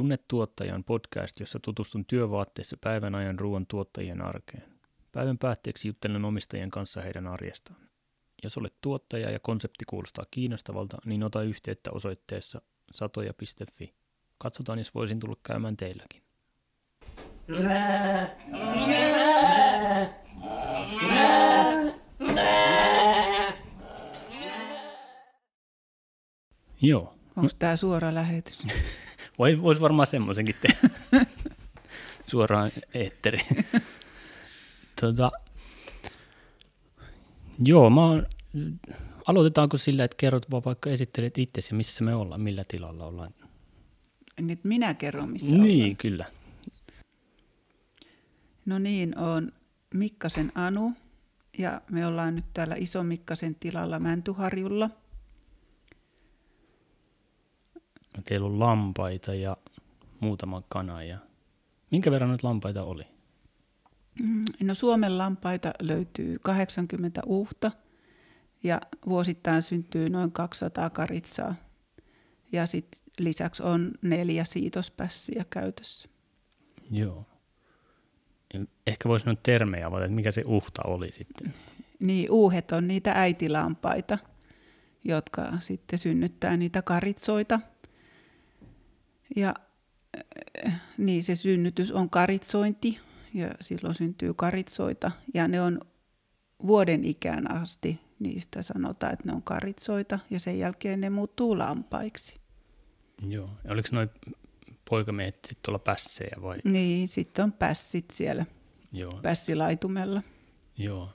Tunne tuottajan podcast, jossa tutustun työvaatteissa päivän ajan ruoan tuottajien arkeen. Päivän päätteeksi juttelen omistajien kanssa heidän arjestaan. Jos olet tuottaja ja konsepti kuulostaa kiinnostavalta, niin ota yhteyttä osoitteessa satoja.fi. Katsotaan, jos voisin tulla käymään teilläkin. Joo. Onko tämä suora lähetys? Voi, voisi varmaan semmoisenkin tehdä. Suoraan eetteriin. tota, joo, mä oon, aloitetaanko sillä, että kerrot vaan vaikka esittelet itse ja missä me ollaan, millä tilalla ollaan. Nyt minä kerron, missä Niin, ollaan. kyllä. No niin, on Mikkasen Anu ja me ollaan nyt täällä Iso Mikkasen tilalla Mäntyharjulla. Teillä on lampaita ja muutama kana. Ja... Minkä verran nyt lampaita oli? Mm, No Suomen lampaita löytyy 80 uhta ja vuosittain syntyy noin 200 karitsaa. Ja sitten lisäksi on neljä siitospässiä käytössä. Joo. Ehkä voisi noita termejä avata, että mikä se uhta oli sitten. Niin uuhet on niitä äitilampaita, jotka sitten synnyttää niitä karitsoita. Ja äh, niin se synnytys on karitsointi ja silloin syntyy karitsoita ja ne on vuoden ikään asti niistä sanotaan, että ne on karitsoita ja sen jälkeen ne muuttuu lampaiksi. Joo. Ja oliko noin poikamiehet sitten tuolla pässejä vai? Niin, sitten on pässit siellä Joo. pässilaitumella. Joo.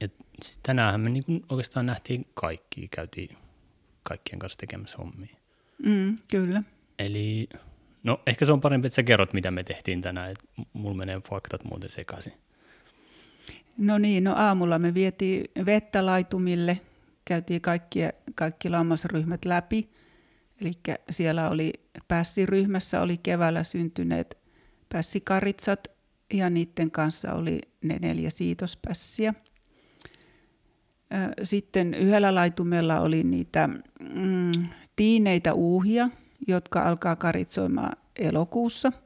Ja siis tänäänhän me niinku oikeastaan nähtiin kaikki, käytiin kaikkien kanssa tekemässä hommia. Mm, kyllä. Eli no ehkä se on parempi, että sä kerrot, mitä me tehtiin tänään, että mulla menee faktat muuten sekaisin. No niin, no aamulla me vietiin vettä laitumille, käytiin kaikki, kaikki lammasryhmät läpi. Eli siellä oli pässiryhmässä oli keväällä syntyneet pässikaritsat ja niiden kanssa oli ne neljä siitospässiä. Sitten yhdellä laitumella oli niitä mm, tiineitä uuhia, jotka alkaa karitsoimaan elokuussa –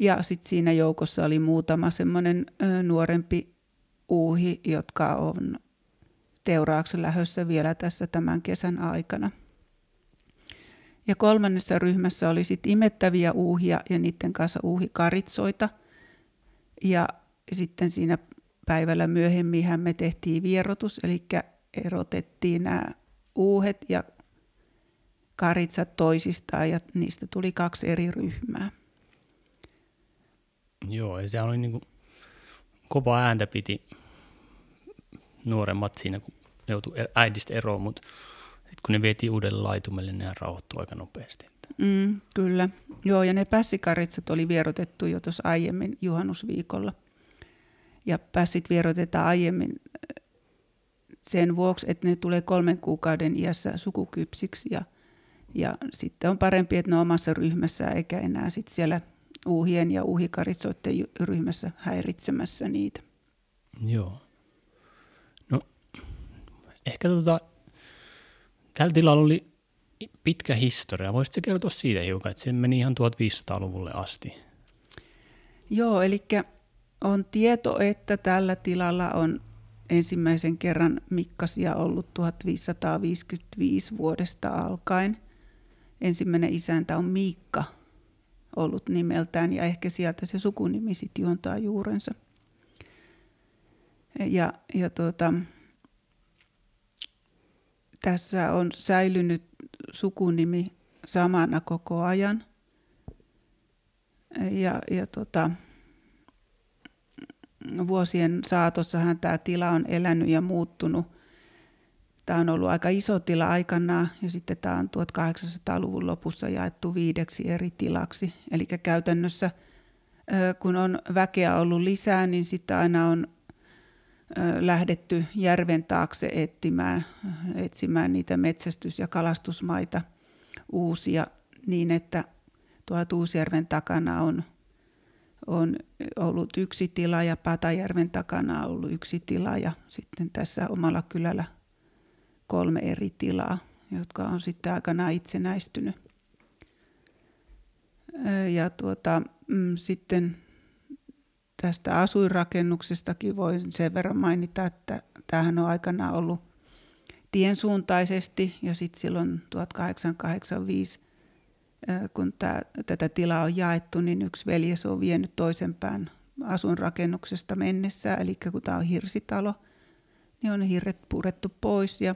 ja sitten siinä joukossa oli muutama semmoinen nuorempi uuhi, jotka on teurauksen lähössä vielä tässä tämän kesän aikana. Ja kolmannessa ryhmässä oli sitten imettäviä uuhia ja niiden kanssa uuhikaritsoita. Ja sitten siinä päivällä myöhemmin me tehtiin vierotus, eli erotettiin nämä uuhet ja karitsat toisistaan ja niistä tuli kaksi eri ryhmää. Joo, ja se oli niinku kova ääntä piti nuoremmat siinä, kun joutui er- äidistä eroon, mutta sitten kun ne vietiin uudelle laitumelle, ne rauhoittui aika nopeasti. Mm, kyllä. Joo, ja ne pässikaritsat oli vierotettu jo tuossa aiemmin juhannusviikolla. Ja pässit vierotetaan aiemmin äh, sen vuoksi, että ne tulee kolmen kuukauden iässä sukukypsiksi. Ja, ja sitten on parempi, että ne on omassa ryhmässä eikä enää sit siellä uuhien ja uuhikaritsoiden ryhmässä häiritsemässä niitä. Joo. No, ehkä tota, tällä tilalla oli pitkä historia. Voisitko kertoa siitä hiukan, että se meni ihan 1500-luvulle asti? Joo, eli on tieto, että tällä tilalla on ensimmäisen kerran mikkasia ollut 1555 vuodesta alkaen. Ensimmäinen isäntä on Miikka ollut nimeltään ja ehkä sieltä se sukunimi sitten juontaa juurensa. Ja, ja tuota, tässä on säilynyt sukunimi samana koko ajan. Ja, ja tota, vuosien saatossahan tämä tila on elänyt ja muuttunut. Tämä on ollut aika iso tila aikanaan ja sitten tämä on 1800-luvun lopussa jaettu viideksi eri tilaksi. Eli käytännössä kun on väkeä ollut lisää, niin sitten aina on lähdetty järven taakse etsimään, etsimään niitä metsästys- ja kalastusmaita uusia niin, että tuolla Tuusjärven takana on, on ollut yksi tila ja Patajärven takana on ollut yksi tila ja sitten tässä omalla kylällä kolme eri tilaa, jotka on sitten aikanaan itsenäistynyt. Ja tuota, mm, sitten tästä asuinrakennuksestakin voin sen verran mainita, että tämähän on aikana ollut tiensuuntaisesti ja sitten silloin 1885, kun tää, tätä tilaa on jaettu, niin yksi veljes on vienyt toisen pään asuinrakennuksesta mennessä, eli kun tämä on hirsitalo, niin on hirret purettu pois ja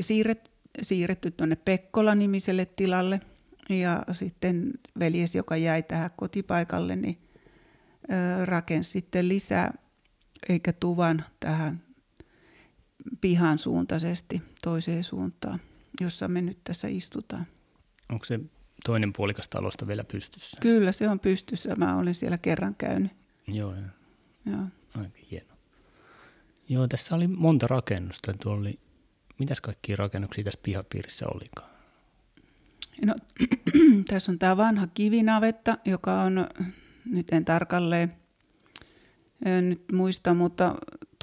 siirret, siirretty tuonne Pekkola-nimiselle tilalle. Ja sitten veljes, joka jäi tähän kotipaikalle, niin rakensi sitten lisää, eikä tuvan tähän pihan suuntaisesti toiseen suuntaan, jossa me nyt tässä istutaan. Onko se toinen puolikas talosta vielä pystyssä? Kyllä, se on pystyssä. Mä olen siellä kerran käynyt. Joo, joo. Joo. Aika hieno. Joo, tässä oli monta rakennusta. Tuolla oli, mitäs kaikkia rakennuksia tässä pihapiirissä olikaan? No, tässä on tämä vanha kivinavetta, joka on, nyt en tarkalleen nyt muista, mutta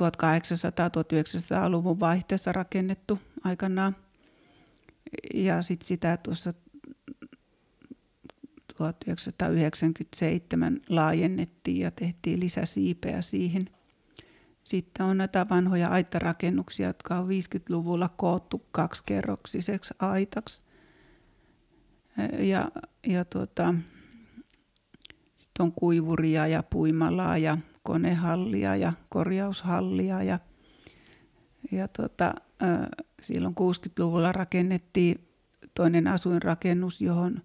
1800-1900-luvun vaihteessa rakennettu aikanaan. Ja sitten sitä tuossa 1997 laajennettiin ja tehtiin lisäsiipeä siihen. Sitten on näitä vanhoja aittarakennuksia, jotka on 50-luvulla koottu kaksikerroksiseksi aitaksi. Ja, ja tuota, sitten on kuivuria ja puimalaa ja konehallia ja korjaushallia ja, ja tota, silloin 60-luvulla rakennettiin toinen asuinrakennus, johon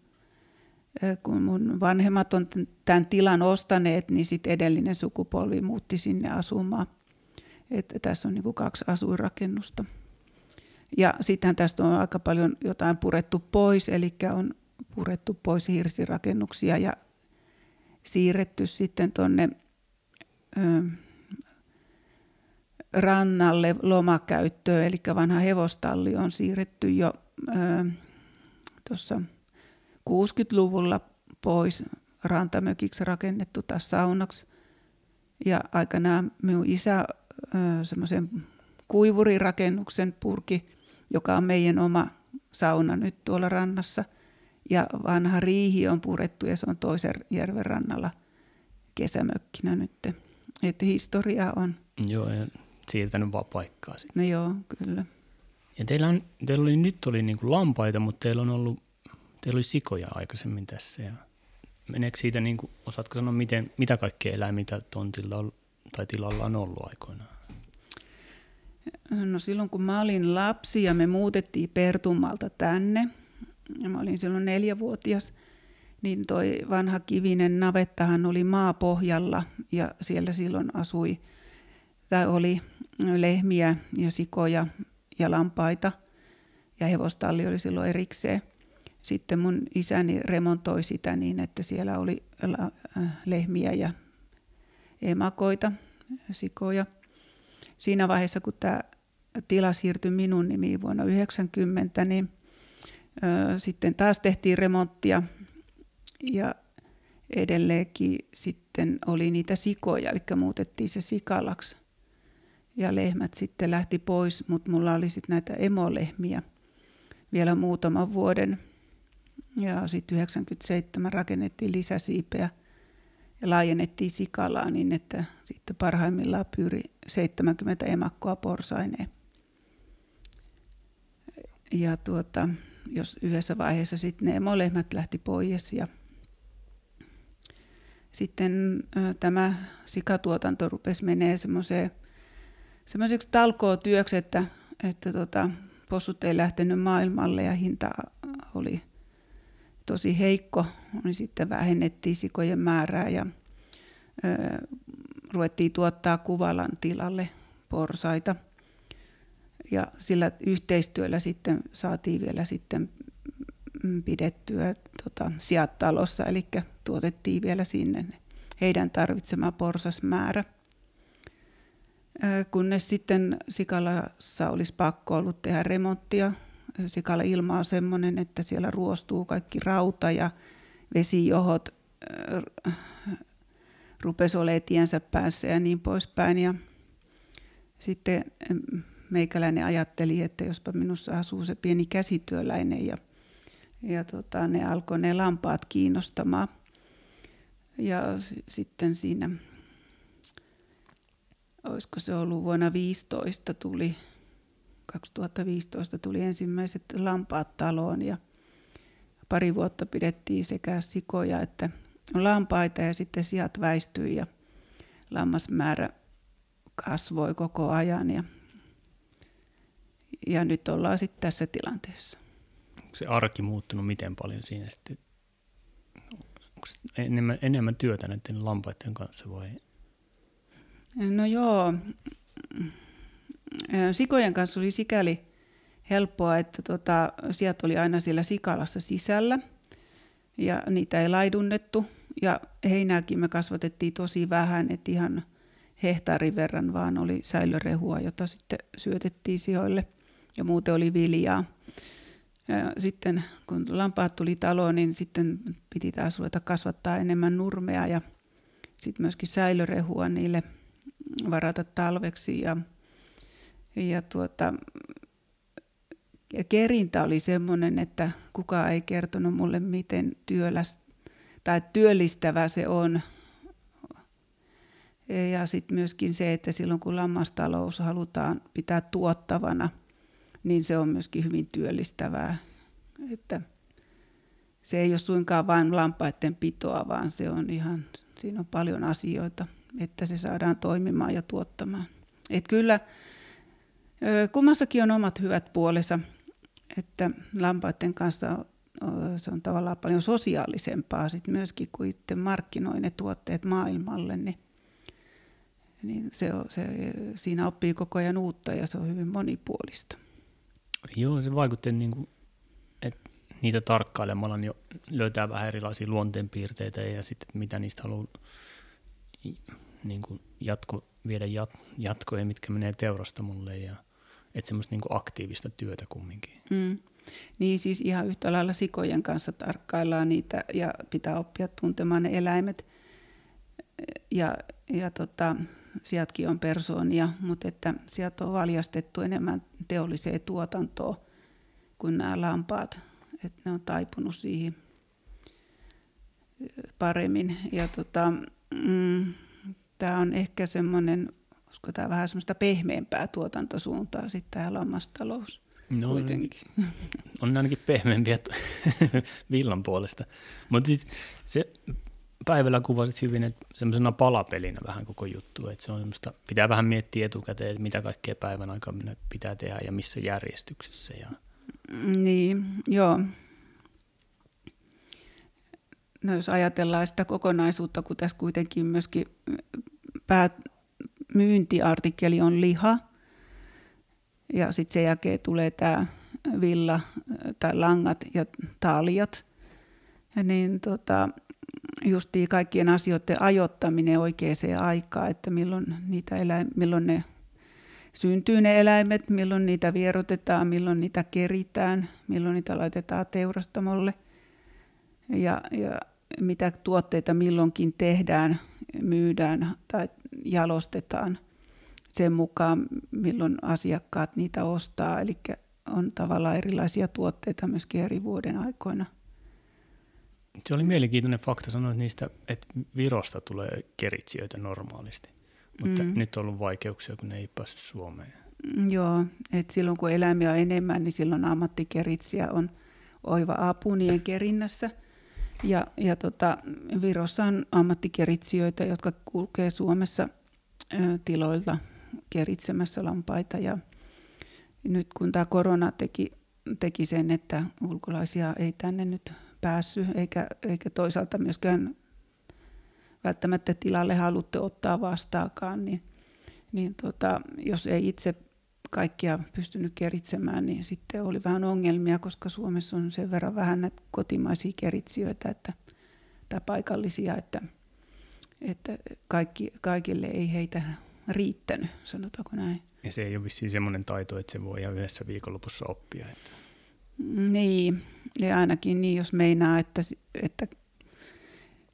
kun mun vanhemmat on tämän tilan ostaneet, niin sitten edellinen sukupolvi muutti sinne asumaan. Että tässä on niin kaksi asuinrakennusta. Ja sitten tästä on aika paljon jotain purettu pois, eli on purettu pois hirsirakennuksia ja siirretty sitten tuonne rannalle lomakäyttöön, eli vanha hevostalli on siirretty jo tuossa 60-luvulla pois rantamökiksi rakennettu taas saunaksi. Ja aikanaan minun isä semmoisen kuivurirakennuksen purki, joka on meidän oma sauna nyt tuolla rannassa. Ja vanha riihi on purettu ja se on toisen järven rannalla kesämökkinä nyt. Että historia on. Joo, ja siirtänyt vaan paikkaa sitten. No joo, kyllä. Ja teillä, on, teillä oli, nyt oli niin kuin lampaita, mutta teillä on ollut, teillä oli sikoja aikaisemmin tässä. Ja meneekö siitä, niin kuin, osaatko sanoa, miten, mitä kaikkea eläimiä tontilla on, tai tilalla on ollut aikoinaan? No silloin kun mä olin lapsi ja me muutettiin Pertummalta tänne, ja mä olin silloin neljävuotias, niin toi vanha kivinen navettahan oli maapohjalla ja siellä silloin asui tai oli lehmiä ja sikoja ja lampaita ja hevostalli oli silloin erikseen. Sitten mun isäni remontoi sitä niin, että siellä oli lehmiä ja emakoita, sikoja. Siinä vaiheessa, kun tämä tila siirtyi minun nimiin vuonna 90, niin ö, sitten taas tehtiin remonttia ja edelleenkin sitten oli niitä sikoja, eli muutettiin se sikalaksi. Ja lehmät sitten lähti pois, mutta mulla oli sitten näitä emolehmiä vielä muutaman vuoden. Ja sitten 97 rakennettiin lisäsiipeä ja laajennettiin sikalaa niin, että sitten parhaimmillaan pyyri 70 emakkoa porsaineen. Ja tuota, jos yhdessä vaiheessa sitten ne emolehmät lähti pois ja sitten tämä sikatuotanto rupesi menee semmoiseksi talkootyöksi, että, että tota, possut ei lähtenyt maailmalle ja hinta oli tosi heikko, niin sitten vähennettiin sikojen määrää ja ö, ruvettiin tuottaa Kuvalan tilalle porsaita. Ja sillä yhteistyöllä sitten saatiin vielä sitten pidettyä tota, sijat talossa, eli tuotettiin vielä sinne heidän tarvitsema porsasmäärä. Kunnes sitten Sikalassa olisi pakko ollut tehdä remonttia. Sikala ilma on sellainen, että siellä ruostuu kaikki rauta ja vesijohot rupesi olemaan tiensä päässä ja niin poispäin. Ja sitten meikäläinen ajatteli, että jospa minussa asuu se pieni käsityöläinen ja ja tota, ne alkoi ne lampaat kiinnostamaan. Ja sitten siinä, olisiko se ollut vuonna 15 tuli, 2015 tuli ensimmäiset lampaat taloon ja pari vuotta pidettiin sekä sikoja että lampaita ja sitten sijat väistyi ja lammasmäärä kasvoi koko ajan ja, ja nyt ollaan sitten tässä tilanteessa. Onko se arki muuttunut miten paljon siinä sitten? Onko enemmän, enemmän työtä näiden lampaiden kanssa vai? No joo, sikojen kanssa oli sikäli helppoa, että tota, sieltä oli aina siellä sikalassa sisällä ja niitä ei laidunnettu. Ja heinääkin me kasvatettiin tosi vähän, että ihan hehtaarin verran vaan oli säilörehua, jota sitten syötettiin sijoille ja muuten oli viljaa. Ja sitten kun lampaat tuli taloon, niin sitten piti taas ruveta kasvattaa enemmän nurmea ja sitten myöskin säilörehua niille varata talveksi. Ja, ja tuota, ja kerintä oli semmoinen, että kukaan ei kertonut mulle, miten työläs, tai työllistävä se on. Ja sitten myöskin se, että silloin kun lammastalous halutaan pitää tuottavana, niin se on myöskin hyvin työllistävää. Että se ei ole suinkaan vain lampaiden pitoa, vaan se on ihan, siinä on paljon asioita, että se saadaan toimimaan ja tuottamaan. Et kyllä kummassakin on omat hyvät puolensa että lampaiden kanssa se on tavallaan paljon sosiaalisempaa sit myöskin, kuin itse markkinoi ne tuotteet maailmalle, niin, niin se on, se, siinä oppii koko ajan uutta ja se on hyvin monipuolista. Joo, se vaikutti niin kuin, että niitä tarkkailemalla niin löytää vähän erilaisia luonteenpiirteitä ja sitten mitä niistä haluaa niin kuin jatko, viedä jat, jatkoja, mitkä menee teurastamolle ja että semmoista niin aktiivista työtä kumminkin. Mm. Niin siis ihan yhtä lailla sikojen kanssa tarkkaillaan niitä ja pitää oppia tuntemaan ne eläimet. Ja, ja tota, sieltäkin on persoonia, mutta että sieltä on valjastettu enemmän teolliseen tuotantoon kuin nämä lampaat. Että ne on taipunut siihen paremmin. Ja tota, mm, tämä on ehkä semmoinen olisiko tämä vähän semmoista pehmeämpää tuotantosuuntaa sitten tämä lammastalous no, kuitenkin. On ainakin pehmeämpiä villan puolesta. Mutta siis se päivällä kuvasit hyvin, että semmoisena palapelinä vähän koko juttu, että se on semmoista, pitää vähän miettiä etukäteen, että mitä kaikkea päivän aikana pitää tehdä ja missä järjestyksessä. Ja... Niin, joo. No jos ajatellaan sitä kokonaisuutta, kun tässä kuitenkin myöskin pää, myyntiartikkeli on liha. Ja sitten sen jälkeen tulee tämä villa tai langat ja taljat. Ja niin tota, justiin kaikkien asioiden ajoittaminen oikeaan aikaan, että milloin, niitä eläim- milloin ne syntyy ne eläimet, milloin niitä vierotetaan, milloin niitä keritään, milloin niitä laitetaan teurastamolle ja, ja mitä tuotteita milloinkin tehdään, myydään tai jalostetaan sen mukaan, milloin asiakkaat niitä ostaa. Eli on tavallaan erilaisia tuotteita myöskin eri vuoden aikoina. Se oli mielenkiintoinen fakta sanoa niistä, että Virosta tulee keritsijöitä normaalisti, mutta mm. nyt on ollut vaikeuksia, kun ne ei päässyt Suomeen. Mm, joo, että silloin kun eläimiä on enemmän, niin silloin ammattikeritsijä on oiva apu niiden kerinnässä – ja, ja tota, Virossa on ammattikeritsijöitä, jotka kulkee Suomessa ö, tiloilta keritsemässä lampaita. Ja nyt kun tämä korona teki, teki sen, että ulkolaisia ei tänne nyt päässyt, eikä, eikä toisaalta myöskään välttämättä tilalle haluttu ottaa vastaakaan, niin, niin tota, jos ei itse kaikkia pystynyt keritsemään, niin sitten oli vähän ongelmia, koska Suomessa on sen verran vähän näitä kotimaisia keritsijöitä että, tai paikallisia, että, että kaikki, kaikille ei heitä riittänyt, sanotaanko näin. Ja se ei ole vissiin semmoinen taito, että se voi ihan yhdessä viikonlopussa oppia. Että... Niin, ja ainakin niin, jos meinaa, että, että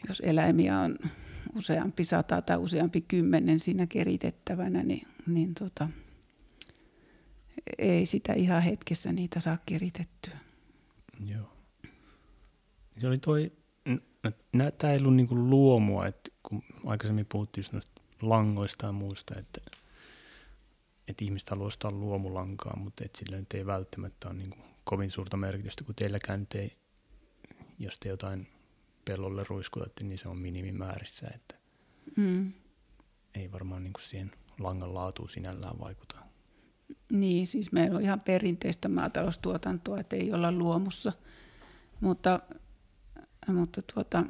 jos eläimiä on useampi sata tai useampi kymmenen siinä keritettävänä, niin, niin tota, ei sitä ihan hetkessä niitä saa kiritettyä. Joo. Se oli toi, no, tämä ei ollut niinku luomua, että kun aikaisemmin puhuttiin just noista langoista ja muista, että, että ihmiset haluaa ostaa luomulankaa, mutta että sillä nyt ei välttämättä ole niinku kovin suurta merkitystä, kun teilläkään nyt ei, jos te jotain pellolle ruiskutatte, niin se on minimimäärissä, että mm. ei varmaan niinku siihen langan laatuun sinällään vaikuta. Niin, siis meillä on ihan perinteistä maataloustuotantoa, että ei olla luomussa. Mutta, mutta tuota,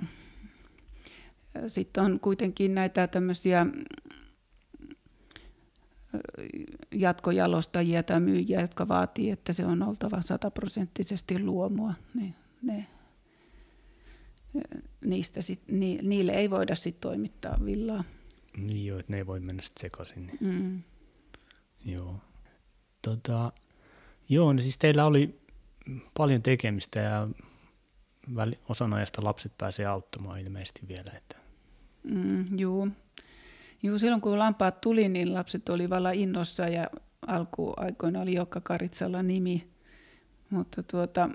sitten on kuitenkin näitä tämmöisiä jatkojalostajia tai myyjiä, jotka vaatii, että se on oltava sataprosenttisesti luomua. Niin ne, niistä sit, ni, niille ei voida sitten toimittaa villaa. Niin joo, että ne ei voi mennä sitten sekaisin. Niin. Mm. Joo. Tota, joo, niin siis teillä oli paljon tekemistä ja osan ajasta lapset pääsee auttamaan ilmeisesti vielä. Että. Mm, joo. joo, silloin kun lampaat tuli, niin lapset oli valla innossa ja alkuaikoina oli Jokka Karitsalla nimi. Mutta tuota,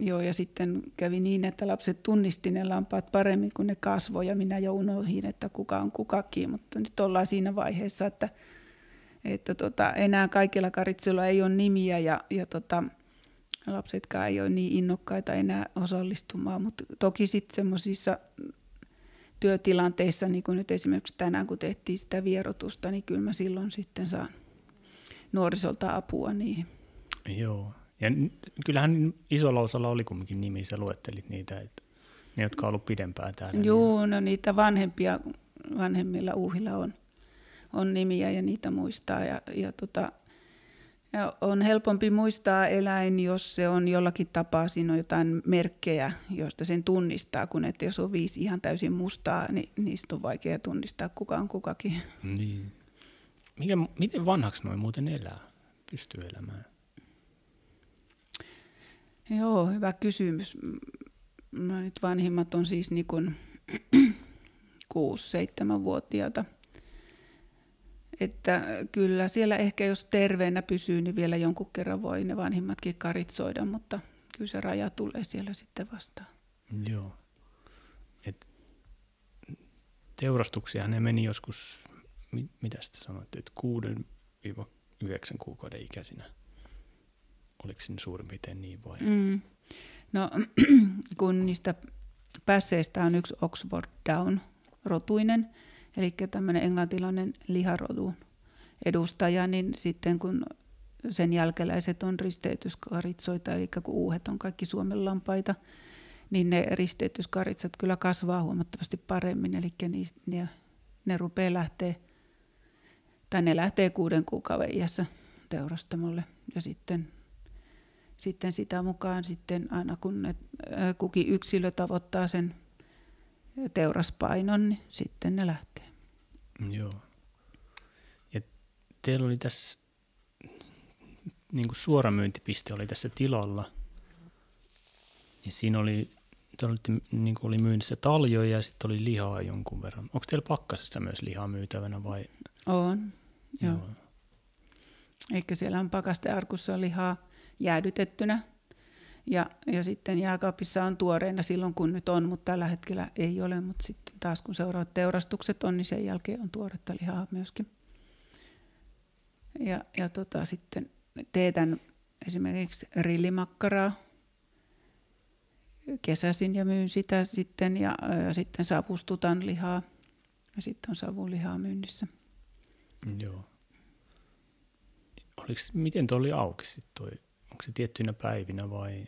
joo, ja sitten kävi niin, että lapset tunnisti ne lampaat paremmin kuin ne kasvoi, ja minä jo unohdin, että kuka on kukakin. Mutta nyt ollaan siinä vaiheessa, että että tota, enää kaikilla karitsuilla ei ole nimiä ja, ja tota, lapsetkaan ei ole niin innokkaita enää osallistumaan, mutta toki sitten semmoisissa työtilanteissa, niin kuin nyt esimerkiksi tänään kun tehtiin sitä vierotusta, niin kyllä mä silloin sitten saan nuorisolta apua niihin. Joo, ja kyllähän isolla osalla oli kumminkin nimi, sä luettelit niitä, että ne, jotka on ollut pidempään täällä. Joo, niin... no niitä vanhempia, vanhemmilla uhilla on on nimiä ja niitä muistaa. Ja, ja, tota, ja on helpompi muistaa eläin, jos se on jollakin tapaa, siinä on jotain merkkejä, joista sen tunnistaa, kun että jos on viisi ihan täysin mustaa, niin niistä on vaikea tunnistaa kukaan kukakin. Niin. Mikä, miten vanhaksi noin muuten elää, pystyy elämään? Joo, hyvä kysymys. No nyt vanhimmat on siis niin kuin 6-7-vuotiaata. Että kyllä siellä ehkä jos terveenä pysyy, niin vielä jonkun kerran voi ne vanhimmatkin karitsoida, mutta kyllä se raja tulee siellä sitten vastaan. Joo. Et teurastuksiahan ne meni joskus, mit, mitä sitten sanoitte, että kuuden yhdeksän kuukauden ikäisinä. Oliko se suurin piirtein niin vai? Mm. No kun niistä pässeistä on yksi Oxford Down rotuinen, eli tämmöinen englantilainen liharodun edustaja, niin sitten kun sen jälkeläiset on risteytyskaritsoita, eli kun uuhet on kaikki Suomen lampaita, niin ne risteytyskaritsat kyllä kasvaa huomattavasti paremmin, eli ne, ne rupeaa lähteä, tai ne lähtee kuuden kuukauden iässä teurastamolle, ja sitten, sitten sitä mukaan sitten aina kun ne, kukin yksilö tavoittaa sen teuraspainon, niin sitten ne lähtee. Joo. Ja teillä oli tässä, niin kuin suoramyyntipiste oli tässä tilalla, ja siinä oli, te olitte, niin kuin oli myynnissä taljoja ja sitten oli lihaa jonkun verran. Onko teillä pakkasessa myös lihaa myytävänä vai? On, joo. joo. Eikä siellä on pakastearkussa lihaa jäädytettynä ja, ja sitten jääkaapissa on tuoreena silloin, kun nyt on, mutta tällä hetkellä ei ole. Mutta sitten taas kun seuraavat teurastukset on, niin sen jälkeen on tuoretta lihaa myöskin. Ja, ja tota, sitten teetän esimerkiksi rillimakkaraa kesäsin ja myyn sitä sitten ja, ja sitten savustutan lihaa ja sitten on savulihaa myynnissä. Joo. Oliks, miten tuo oli auki sitten Onko se tiettyinä päivinä vai?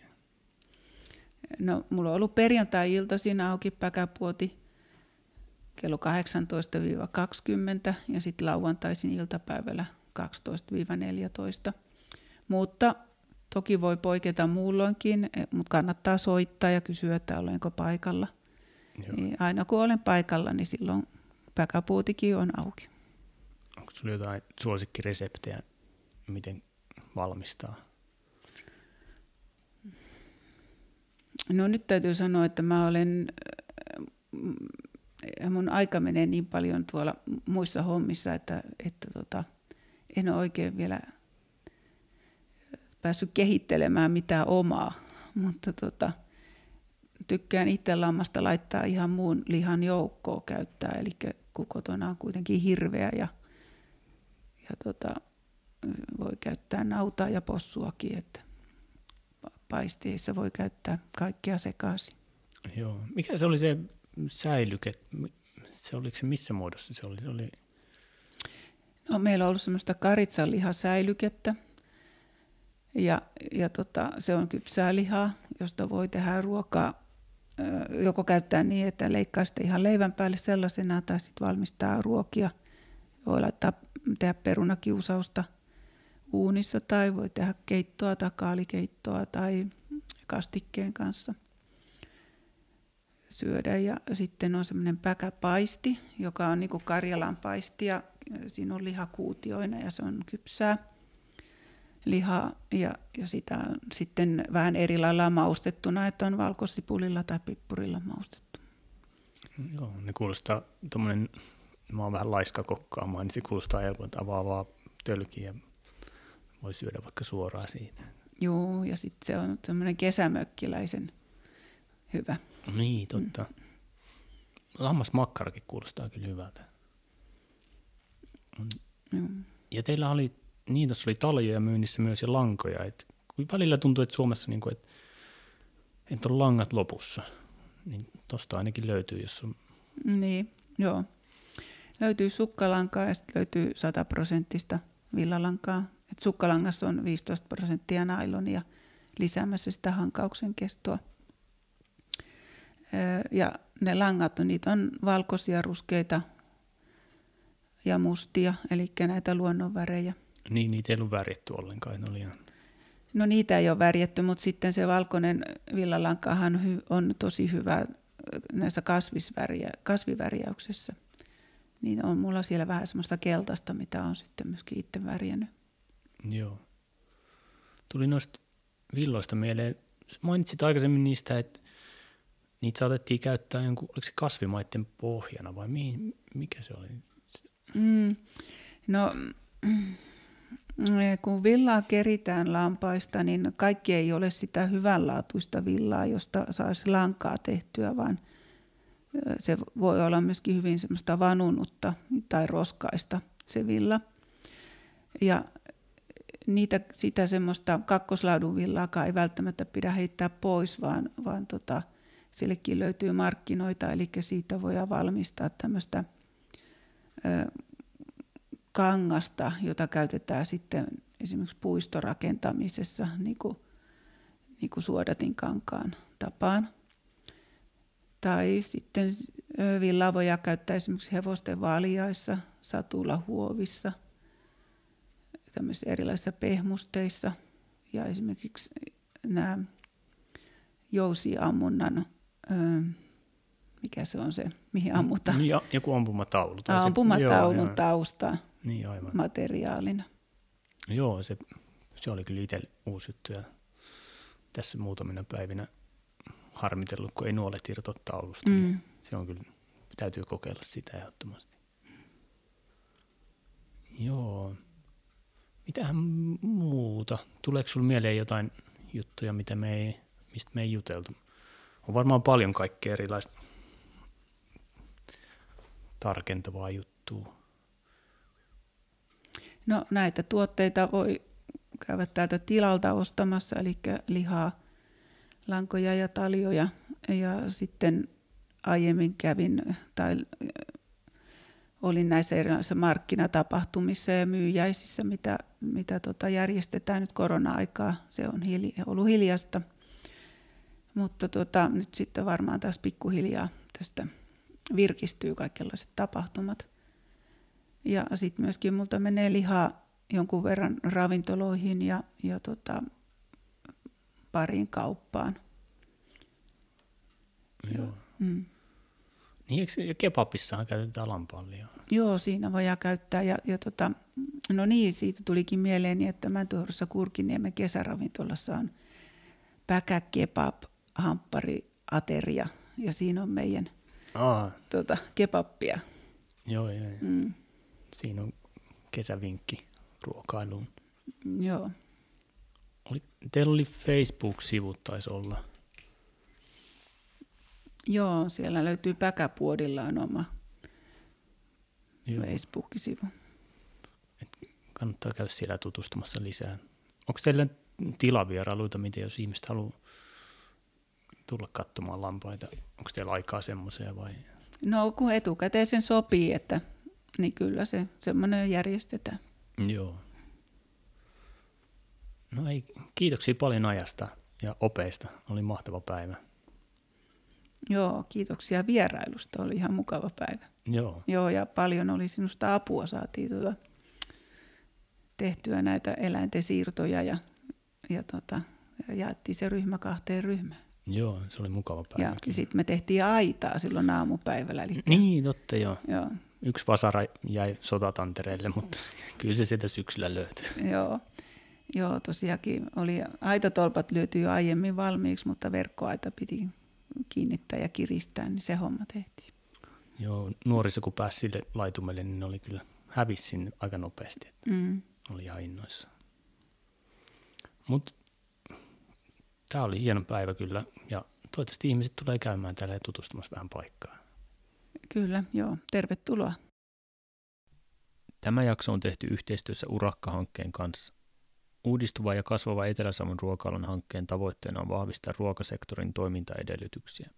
No, mulla on ollut perjantai-iltaisin auki päkäpuoti kello 18-20 ja sitten lauantaisin iltapäivällä 12-14. Mutta toki voi poiketa muulloinkin, e, mutta kannattaa soittaa ja kysyä, että olenko paikalla. Niin aina kun olen paikalla, niin silloin päkäpuutikin on auki. Onko sinulla jotain suosikkireseptejä, miten valmistaa? No nyt täytyy sanoa, että mä olen, äh, mun aika menee niin paljon tuolla muissa hommissa, että, että tota, en ole oikein vielä päässyt kehittelemään mitään omaa. Mutta tota, tykkään itse lammasta laittaa ihan muun lihan joukkoon käyttää, eli kun kotona on kuitenkin hirveä ja, ja tota, voi käyttää nautaa ja possuakin, että paisteissa voi käyttää kaikkia sekaisin. Joo. Mikä se oli se säilyke? Se oliko se missä muodossa se oli? Se oli... No, meillä on ollut semmoista karitsan lihasäilykettä. Ja, ja tota, se on kypsää lihaa, josta voi tehdä ruokaa. Joko käyttää niin, että leikkaa sitä ihan leivän päälle sellaisena, tai sitten valmistaa ruokia. Voi laittaa, tehdä perunakiusausta uunissa, tai voi tehdä keittoa tai kaalikeittoa tai kastikkeen kanssa – syödä. Ja sitten on semmoinen päkäpaisti, joka on niin kuin Karjalan paisti ja siinä on lihakuutioina ja se on kypsää lihaa ja, ja sitä on sitten vähän eri lailla maustettuna, että on valkosipulilla tai pippurilla maustettu. Joo, ne kuulostaa tuommoinen, mä oon vähän laiska kokkaamaan, niin se kuulostaa helpolta avaavaa tölkiä. Voi syödä vaikka suoraan siitä. Joo, ja sitten se on semmoinen kesämökkiläisen hyvä. Niin, totta. Mm. Lammasmakkarakin kuulostaa kyllä hyvältä. Mm. Ja teillä oli, niin tuossa oli taljoja myynnissä myös ja lankoja. Et välillä tuntuu, että Suomessa niin kuin, että, että on langat lopussa. Niin tosta ainakin löytyy, jos on... Niin, joo. Löytyy sukkalankaa ja sitten löytyy 100 prosenttista villalankaa. Et sukkalangassa on 15 prosenttia nailonia lisäämässä sitä hankauksen kestoa. Ja ne langat, niitä on valkoisia, ruskeita ja mustia, eli näitä luonnonvärejä. Niin, niitä ei ollut värjetty ollenkaan. Ne oli ihan... No niitä ei ole värjetty, mutta sitten se valkoinen villalankahan on tosi hyvä näissä kasvisväriä, kasvivärjäyksessä. Niin on mulla siellä vähän semmoista keltaista, mitä on sitten myöskin itse värjännyt. Joo. Tuli noista villoista mieleen, mainitsit aikaisemmin niistä, että niitä saatettiin käyttää jonkun, oliko se kasvimaiden pohjana vai mihin, mikä se oli? Mm, no, mm, kun villaa keritään lampaista, niin kaikki ei ole sitä hyvänlaatuista villaa, josta saisi lankaa tehtyä, vaan se voi olla myöskin hyvin semmoista vanunutta tai roskaista se villa. Ja niitä, sitä semmoista kakkoslaadun villaakaan ei välttämättä pidä heittää pois, vaan, vaan tota, – sillekin löytyy markkinoita, eli siitä voidaan valmistaa tämmöistä kangasta, jota käytetään sitten esimerkiksi puistorakentamisessa niin kuin, niin kuin suodatin kankaan tapaan. Tai sitten villaa voidaan käyttää esimerkiksi hevosten vaaliaissa, satulahuovissa, tämmöisissä erilaisissa pehmusteissa ja esimerkiksi nämä jousiammunnan mikä se on se, mihin mm, ammutaan. Niin, joku ampumataulu. Tai ampumataulun tausta niin, aivan. materiaalina. Joo, se, se oli kyllä itse uusi juttu ja tässä muutamina päivinä harmitellut, kun ei nuolet irtoa taulusta. Niin mm. Niin se on kyllä, täytyy kokeilla sitä ehdottomasti. Joo. Mitähän muuta? Tuleeko sinulle mieleen jotain juttuja, mitä me ei, mistä me ei juteltu? on varmaan paljon kaikkea erilaista tarkentavaa juttua. No näitä tuotteita voi käydä täältä tilalta ostamassa, eli lihaa, lankoja ja taljoja. Ja sitten aiemmin kävin tai olin näissä erilaisissa markkinatapahtumissa ja myyjäisissä, mitä, mitä tota järjestetään nyt korona-aikaa. Se on hili, ollut hiljasta – mutta tuota, nyt sitten varmaan taas pikkuhiljaa tästä virkistyy kaikenlaiset tapahtumat. Ja sitten myöskin multa menee lihaa jonkun verran ravintoloihin ja, ja tota, pariin kauppaan. Joo. Mm. Niin eikö kebapissahan käytetään lampaanlihaa? Joo, siinä voidaan käyttää. Ja, ja tota, no niin, siitä tulikin mieleeni, että Mäntyhorossa Kurkiniemen kesäravintolassa on päkäkebab hamppariateria ja siinä on meidän Aa. Tuota, kebappia. Joo, joo. joo. Mm. Siinä on kesävinkki ruokailuun. Joo. Oli, teillä oli Facebook-sivut taisi olla. Joo, siellä löytyy Päkäpuodilla on oma Joo. Facebook-sivu. Kannattaa käydä siellä tutustumassa lisää. Onko teillä tilavierailuita, miten jos ihmiset haluaa tulla katsomaan lampaita? Onko teillä aikaa semmoiseen vai? No kun etukäteen sen sopii, että niin kyllä se semmoinen järjestetään. Joo. No ei, kiitoksia paljon ajasta ja opeista. Oli mahtava päivä. Joo, kiitoksia vierailusta. Oli ihan mukava päivä. Joo. Joo, ja paljon oli sinusta apua. Saatiin tuota, tehtyä näitä eläinten siirtoja ja, ja, tota, ja jaettiin se ryhmä kahteen ryhmään. Joo, se oli mukava päivä. Ja sitten me tehtiin aitaa silloin aamupäivällä. Eli Niin, totta joo. Joo, Yksi vasara jäi sotatantereelle, mutta kyllä se sieltä syksyllä löytyy. joo, joo, tosiaankin oli aitatolpat lyöty jo aiemmin valmiiksi, mutta verkkoaita piti kiinnittää ja kiristää, niin se homma tehtiin. Joo, nuoriso kun pääsi sille laitumelle, niin ne oli kyllä hävisi sinne aika nopeasti. Että Mm. oli ihan innoissa. Mutta tämä oli hieno päivä kyllä, ja toivottavasti ihmiset tulee käymään täällä ja tutustumassa vähän paikkaan. Kyllä, joo, tervetuloa. Tämä jakso on tehty yhteistyössä Urakka-hankkeen kanssa. Uudistuva ja kasvava Etelä-Savon ruokailun hankkeen tavoitteena on vahvistaa ruokasektorin toimintaedellytyksiä.